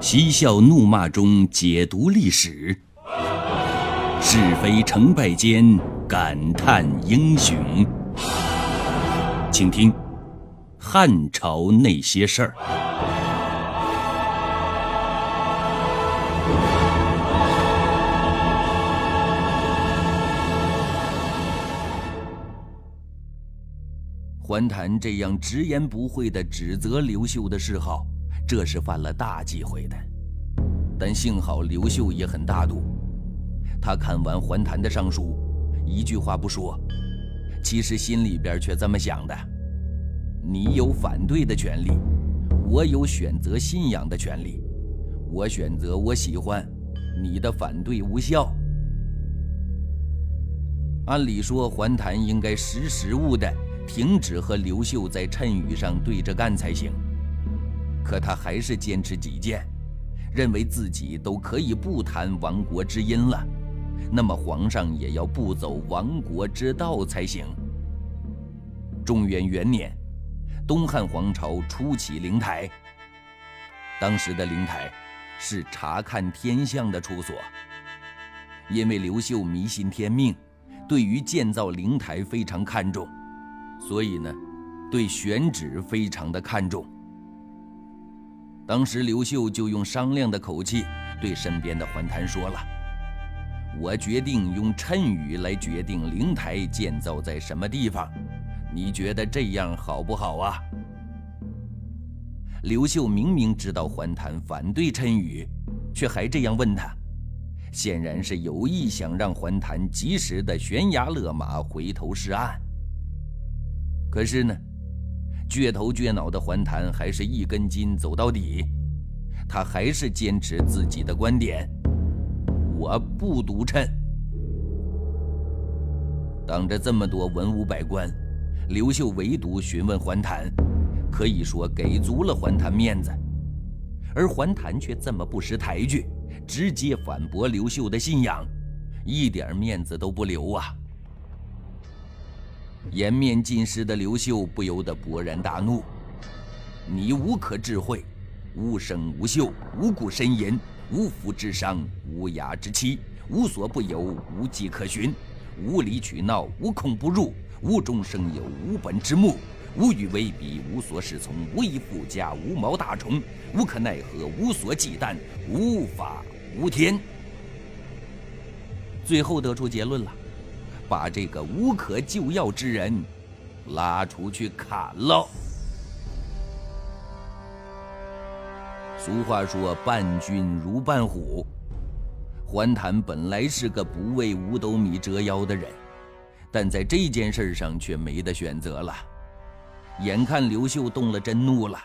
嬉笑怒骂中解读历史，是非成败间感叹英雄。请听《汉朝那些事儿》。桓谭这样直言不讳的指责刘秀的嗜好，这是犯了大忌讳的。但幸好刘秀也很大度，他看完桓谭的上书，一句话不说，其实心里边却这么想的：你有反对的权利，我有选择信仰的权利。我选择我喜欢，你的反对无效。按理说，桓谭应该识时务的。停止和刘秀在谶语上对着干才行。可他还是坚持己见，认为自己都可以不谈亡国之音了，那么皇上也要不走亡国之道才行。中元元年，东汉皇朝初起灵台。当时的灵台是查看天象的处所，因为刘秀迷信天命，对于建造灵台非常看重。所以呢，对选址非常的看重。当时刘秀就用商量的口气对身边的桓谭说了：“我决定用谶语来决定灵台建造在什么地方，你觉得这样好不好啊？”刘秀明明知道桓谭反对谶语，却还这样问他，显然是有意想让桓谭及时的悬崖勒马，回头是岸。可是呢，倔头倔脑的桓谭还是一根筋走到底，他还是坚持自己的观点：我不独称。当着这么多文武百官，刘秀唯独询问桓谭，可以说给足了桓谭面子，而桓谭却这么不识抬举，直接反驳刘秀的信仰，一点面子都不留啊！颜面尽失的刘秀不由得勃然大怒：“你无可智慧，无声无秀，无故呻吟，无福之伤，无雅之妻，无所不有，无迹可寻，无理取闹，无孔不入，无中生有，无本之木，无与为比，无所适从，无以复加，无毛大虫，无可奈何，无所忌惮，无法无天。”最后得出结论了。把这个无可救药之人拉出去砍了。俗话说：“伴君如伴虎。”桓谭本来是个不为五斗米折腰的人，但在这件事上却没得选择了。眼看刘秀动了真怒了，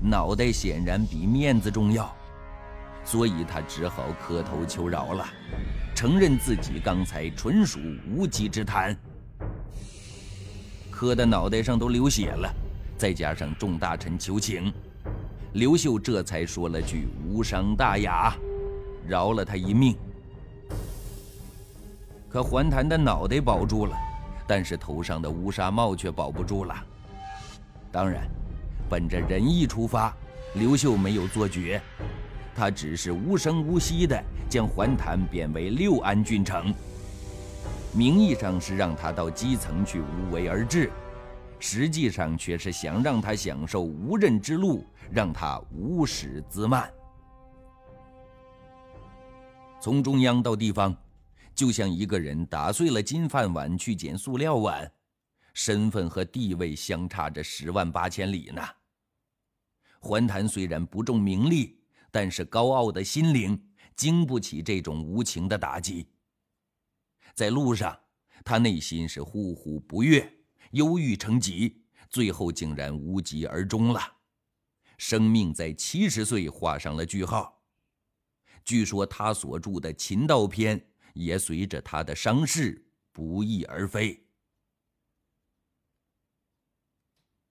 脑袋显然比面子重要，所以他只好磕头求饶了。承认自己刚才纯属无稽之谈，磕的脑袋上都流血了，再加上众大臣求情，刘秀这才说了句“无伤大雅”，饶了他一命。可桓谭的脑袋保住了，但是头上的乌纱帽却保不住了。当然，本着仁义出发，刘秀没有做绝。他只是无声无息地将桓谭贬为六安郡丞，名义上是让他到基层去无为而治，实际上却是想让他享受无任之路，让他无始自慢。从中央到地方，就像一个人打碎了金饭碗去捡塑料碗，身份和地位相差着十万八千里呢。桓谭虽然不重名利。但是高傲的心灵经不起这种无情的打击。在路上，他内心是忽忽不悦，忧郁成疾，最后竟然无疾而终了，生命在七十岁画上了句号。据说他所著的《秦道篇》也随着他的伤势不翼而飞。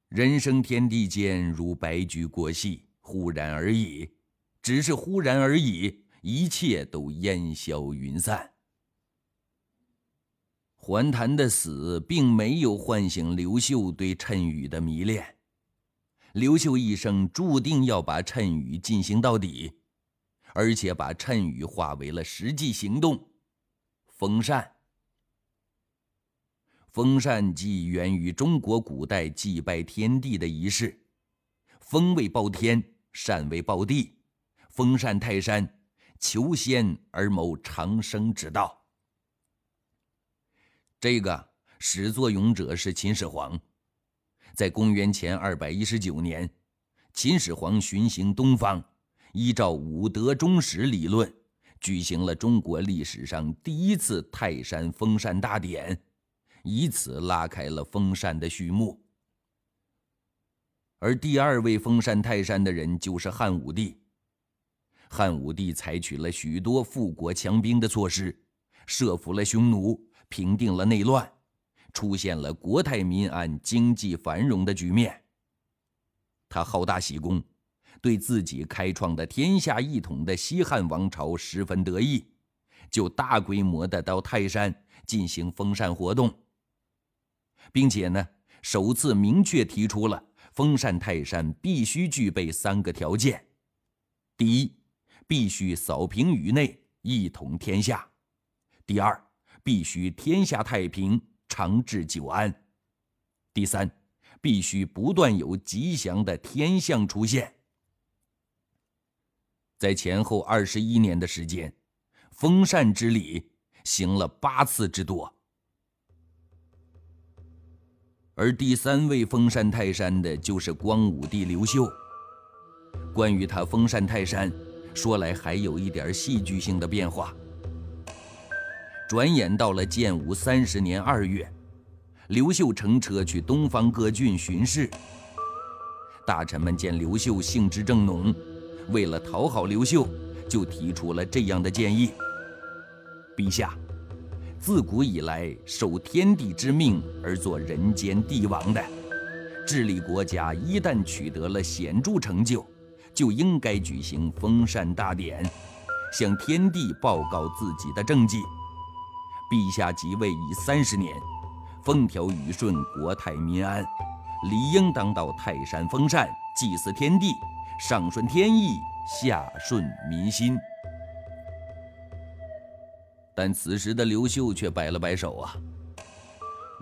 人生天地间，如白驹过隙，忽然而已。只是忽然而已，一切都烟消云散。桓谭的死并没有唤醒刘秀对谶语的迷恋。刘秀一生注定要把谶语进行到底，而且把谶语化为了实际行动。封禅，封禅即源于中国古代祭拜天地的仪式。封为报天，禅为报地，封禅泰山，求仙而谋长生之道。这个始作俑者是秦始皇，在公元前二百一十九年，秦始皇巡行东方，依照五德忠实理论，举行了中国历史上第一次泰山封禅大典，以此拉开了封禅的序幕。而第二位封禅泰山的人就是汉武帝。汉武帝采取了许多富国强兵的措施，设伏了匈奴，平定了内乱，出现了国泰民安、经济繁荣的局面。他好大喜功，对自己开创的天下一统的西汉王朝十分得意，就大规模的到泰山进行封禅活动，并且呢，首次明确提出了。封禅泰山必须具备三个条件：第一，必须扫平宇内，一统天下；第二，必须天下太平，长治久安；第三，必须不断有吉祥的天象出现。在前后二十一年的时间，封禅之礼行了八次之多。而第三位封禅泰山的，就是光武帝刘秀。关于他封禅泰山，说来还有一点戏剧性的变化。转眼到了建武三十年二月，刘秀乘车去东方各郡巡视。大臣们见刘秀兴致正浓，为了讨好刘秀，就提出了这样的建议：陛下。自古以来，受天地之命而做人间帝王的，治理国家一旦取得了显著成就，就应该举行封禅大典，向天地报告自己的政绩。陛下即位已三十年，风调雨顺，国泰民安，理应当到泰山封禅，祭祀天地，上顺天意，下顺民心。但此时的刘秀却摆了摆手啊！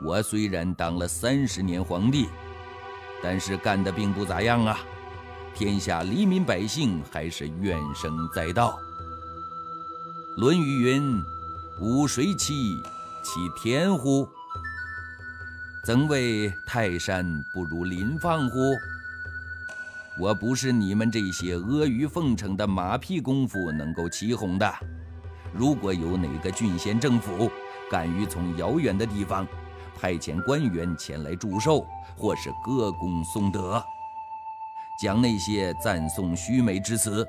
我虽然当了三十年皇帝，但是干的并不咋样啊！天下黎民百姓还是怨声载道。《论语》云：“吾谁欺？其天乎？曾谓泰山不如临放乎？”我不是你们这些阿谀奉承的马屁功夫能够起哄的。如果有哪个郡县政府敢于从遥远的地方派遣官员前来祝寿，或是歌功颂德，讲那些赞颂虚美之词，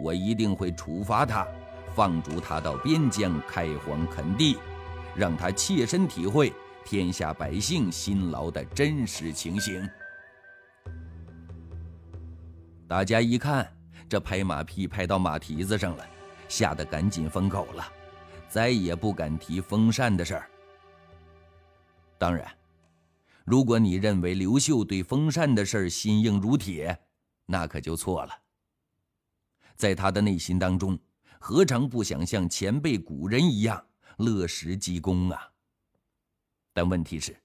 我一定会处罚他，放逐他到边疆开荒垦地，让他切身体会天下百姓辛劳的真实情形。大家一看，这拍马屁拍到马蹄子上了。吓得赶紧封口了，再也不敢提封禅的事儿。当然，如果你认为刘秀对封禅的事儿心硬如铁，那可就错了。在他的内心当中，何尝不想像前辈古人一样乐实积功啊？但问题是，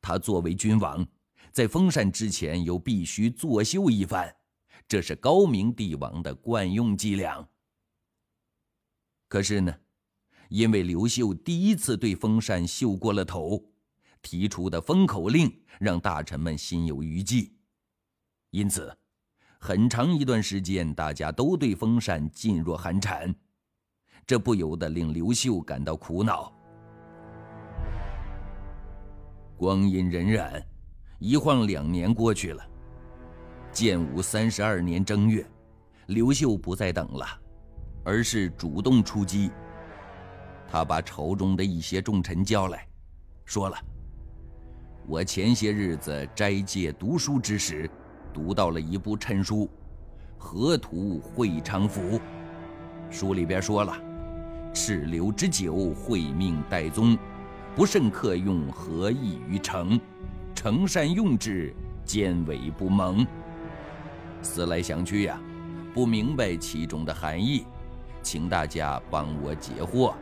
他作为君王，在封禅之前又必须作秀一番，这是高明帝王的惯用伎俩。可是呢，因为刘秀第一次对封禅秀过了头，提出的封口令让大臣们心有余悸，因此，很长一段时间大家都对封禅噤若寒蝉，这不由得令刘秀感到苦恼。光阴荏苒，一晃两年过去了。建武三十二年正月，刘秀不再等了。而是主动出击。他把朝中的一些重臣叫来，说了：“我前些日子斋戒读书之时，读到了一部谶书《河图会昌府》。书里边说了，赤流之久，会命代宗，不慎克用，何益于成？诚善用之，奸伪不蒙。思来想去呀，不明白其中的含义。”请大家帮我解惑。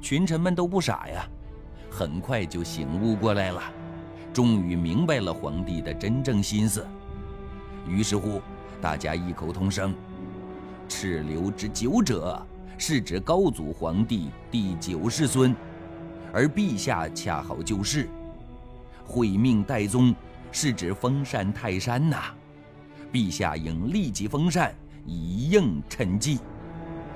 群臣们都不傻呀，很快就醒悟过来了，终于明白了皇帝的真正心思。于是乎，大家异口同声：“赤流之九者，是指高祖皇帝第九世孙，而陛下恰好就是。毁命代宗，是指封禅泰山呐。陛下应立即封禅，以应趁机。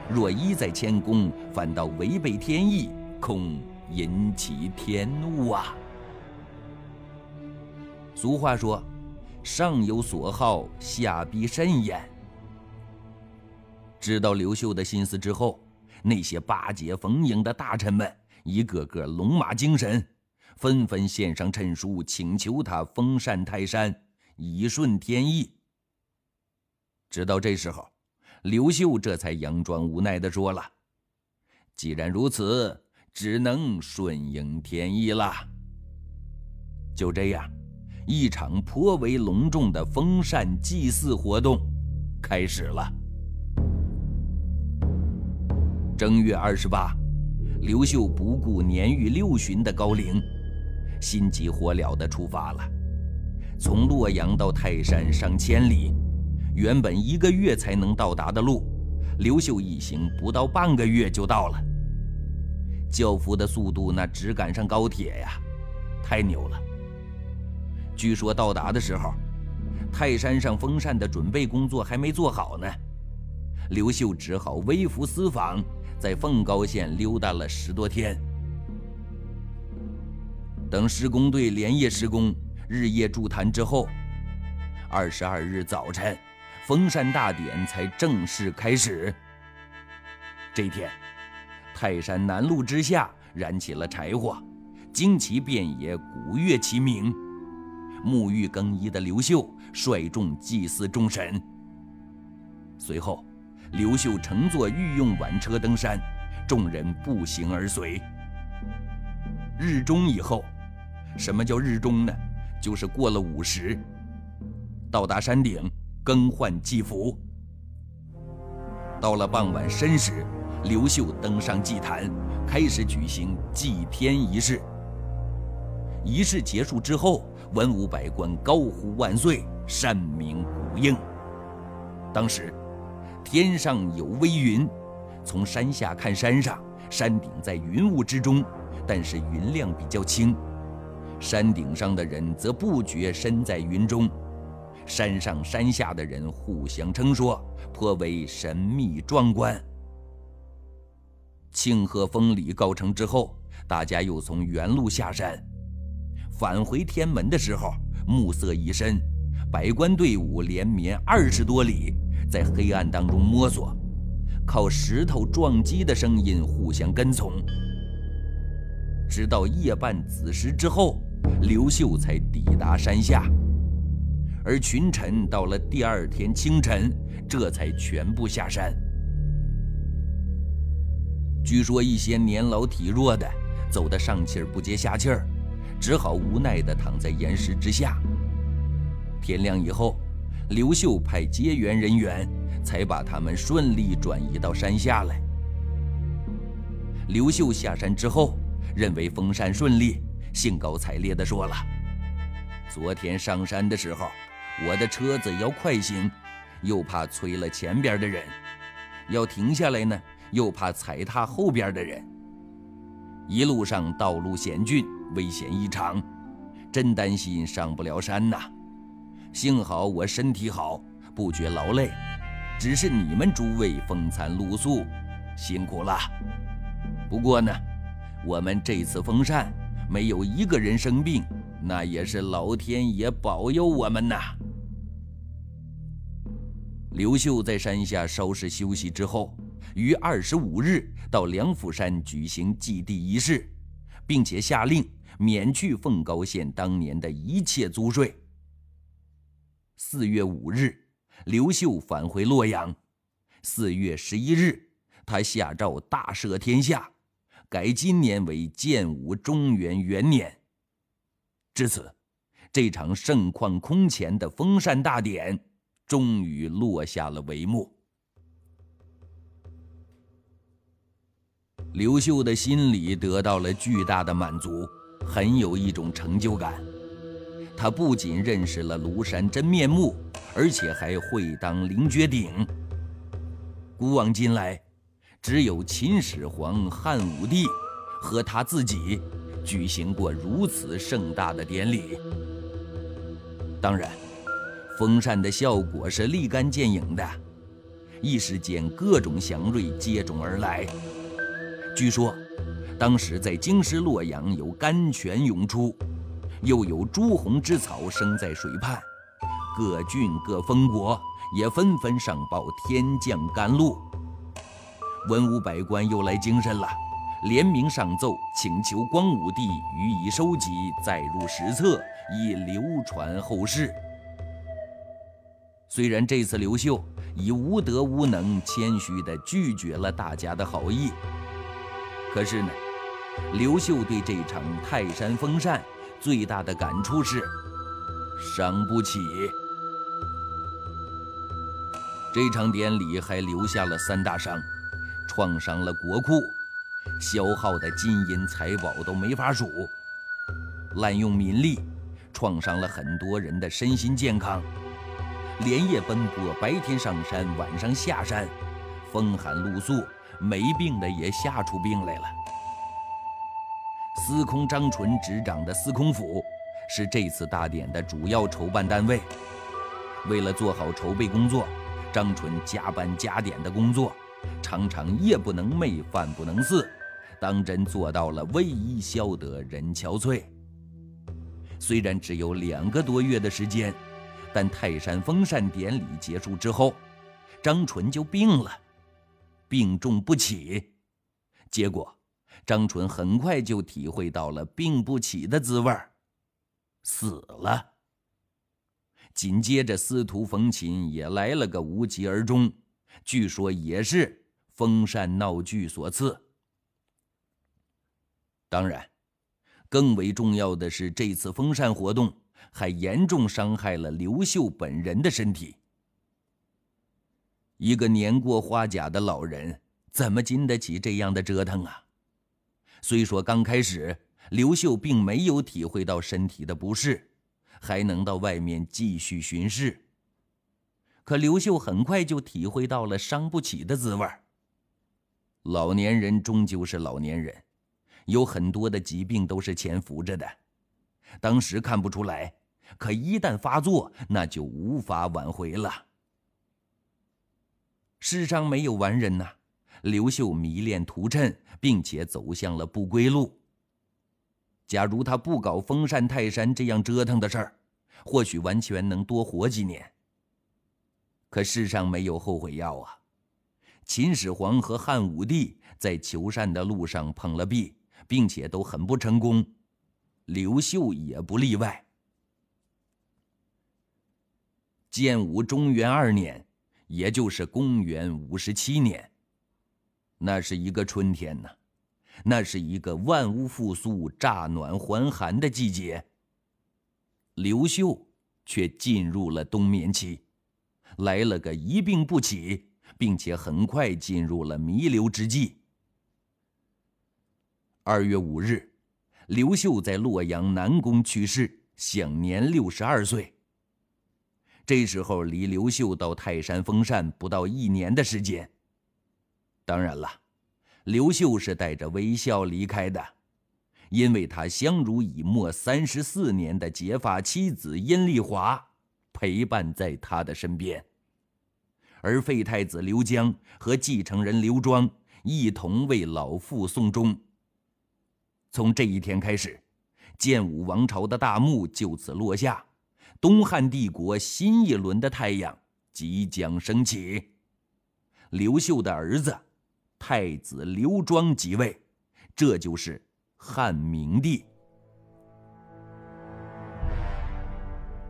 若一再谦恭，反倒违背天意，恐引起天怒啊。”俗话说。上有所好，下必甚焉。知道刘秀的心思之后，那些巴结逢迎的大臣们一个个龙马精神，纷纷献上陈书，请求他封禅泰山，以顺天意。直到这时候，刘秀这才佯装无奈的说了：“既然如此，只能顺应天意了。”就这样。一场颇为隆重的封禅祭祀活动开始了。正月二十八，刘秀不顾年逾六旬的高龄，心急火燎地出发了。从洛阳到泰山上千里，原本一个月才能到达的路，刘秀一行不到半个月就到了。轿夫的速度那只赶上高铁呀，太牛了！据说到达的时候，泰山上封禅的准备工作还没做好呢。刘秀只好微服私访，在凤高县溜达了十多天。等施工队连夜施工、日夜筑坛之后，二十二日早晨，封禅大典才正式开始。这一天，泰山南麓之下燃起了柴火，旌旗遍野，鼓乐齐鸣。沐浴更衣的刘秀率众祭祀众神。随后，刘秀乘坐御用挽车登山，众人步行而随。日中以后，什么叫日中呢？就是过了午时，到达山顶更换祭服。到了傍晚申时，刘秀登上祭坛，开始举行祭天仪式。仪式结束之后。文武百官高呼万岁，山鸣鼓应。当时天上有微云，从山下看山上，山顶在云雾之中，但是云量比较轻。山顶上的人则不觉身在云中，山上山下的人互相称说，颇为神秘壮观。庆贺封礼告成之后，大家又从原路下山。返回天门的时候，暮色已深，百官队伍连绵二十多里，在黑暗当中摸索，靠石头撞击的声音互相跟从，直到夜半子时之后，刘秀才抵达山下，而群臣到了第二天清晨，这才全部下山。据说一些年老体弱的，走得上气儿不接下气儿。只好无奈地躺在岩石之下。天亮以后，刘秀派接援人员，才把他们顺利转移到山下来。刘秀下山之后，认为封禅顺利，兴高采烈地说了：“昨天上山的时候，我的车子要快行，又怕催了前边的人；要停下来呢，又怕踩踏后边的人。一路上道路险峻。”危险异常，真担心上不了山呐！幸好我身体好，不觉劳累，只是你们诸位风餐露宿，辛苦了。不过呢，我们这次封禅没有一个人生病，那也是老天爷保佑我们呐。刘秀在山下稍事休息之后，于二十五日到梁府山举行祭地仪式，并且下令。免去凤高县当年的一切租税。四月五日，刘秀返回洛阳。四月十一日，他下诏大赦天下，改今年为建武中元元年。至此，这场盛况空前的封禅大典终于落下了帷幕。刘秀的心里得到了巨大的满足，很有一种成就感。他不仅认识了庐山真面目，而且还会当凌绝顶。古往今来，只有秦始皇、汉武帝和他自己举行过如此盛大的典礼。当然，封禅的效果是立竿见影的，一时间各种祥瑞接踵而来。据说，当时在京师洛阳有甘泉涌出。又有朱红之草生在水畔，各郡各封国也纷纷上报天降甘露。文武百官又来精神了，联名上奏，请求光武帝予以收集，载入史册，以流传后世。虽然这次刘秀以无德无能、谦虚地拒绝了大家的好意，可是呢，刘秀对这场泰山封禅。最大的感触是，伤不起。这场典礼还留下了三大伤，创伤了国库，消耗的金银财宝都没法数；滥用民力，创伤了很多人的身心健康。连夜奔波，白天上山，晚上下山，风寒露宿，没病的也吓出病来了。司空张纯执掌的司空府，是这次大典的主要筹办单位。为了做好筹备工作，张纯加班加点的工作，常常夜不能寐，饭不能似，当真做到了为伊消得人憔悴。虽然只有两个多月的时间，但泰山封禅典礼结束之后，张纯就病了，病重不起，结果。张纯很快就体会到了病不起的滋味死了。紧接着，司徒冯秦也来了个无疾而终，据说也是封禅闹剧所赐。当然，更为重要的是，这次封禅活动还严重伤害了刘秀本人的身体。一个年过花甲的老人，怎么经得起这样的折腾啊？虽说刚开始刘秀并没有体会到身体的不适，还能到外面继续巡视，可刘秀很快就体会到了伤不起的滋味老年人终究是老年人，有很多的疾病都是潜伏着的，当时看不出来，可一旦发作，那就无法挽回了。世上没有完人呐。刘秀迷恋屠谶，并且走向了不归路。假如他不搞封禅泰山这样折腾的事儿，或许完全能多活几年。可世上没有后悔药啊！秦始皇和汉武帝在求善的路上碰了壁，并且都很不成功，刘秀也不例外。建武中元二年，也就是公元五十七年。那是一个春天呐，那是一个万物复苏、乍暖还寒的季节。刘秀却进入了冬眠期，来了个一病不起，并且很快进入了弥留之际。二月五日，刘秀在洛阳南宫去世，享年六十二岁。这时候离刘秀到泰山封禅不到一年的时间。当然了，刘秀是带着微笑离开的，因为他相濡以沫三十四年的结发妻子阴丽华陪伴在他的身边，而废太子刘江和继承人刘庄一同为老父送终。从这一天开始，建武王朝的大幕就此落下，东汉帝国新一轮的太阳即将升起。刘秀的儿子。太子刘庄即位，这就是汉明帝。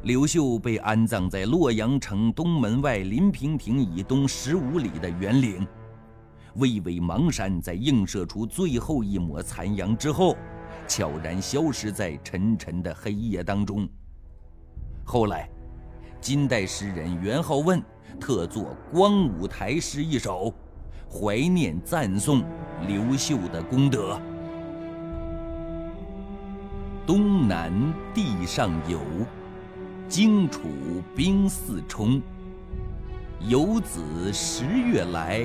刘秀被安葬在洛阳城东门外临平亭以东十五里的圆陵，巍巍邙山在映射出最后一抹残阳之后，悄然消失在沉沉的黑夜当中。后来，金代诗人元好问特作《光武台诗》一首。怀念赞颂刘秀的功德。东南地上有，荆楚兵四冲。游子十月来，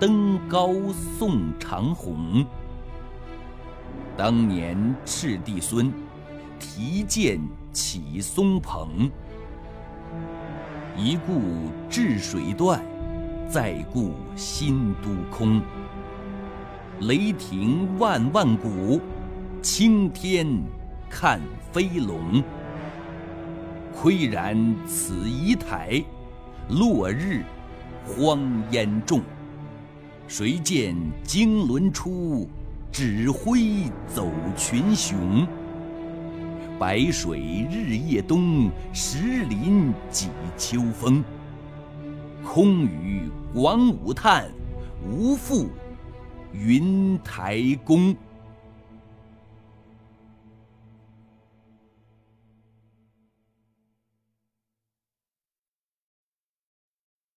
登高送长虹。当年赤帝孙，提剑起松棚。一顾治水断，再顾新都空。雷霆万万古，青天看飞龙。岿然此仪台。落日，荒烟重。谁见经纶出，指挥走群雄。白水日夜东，石林几秋风。空余广武叹，无复云台宫。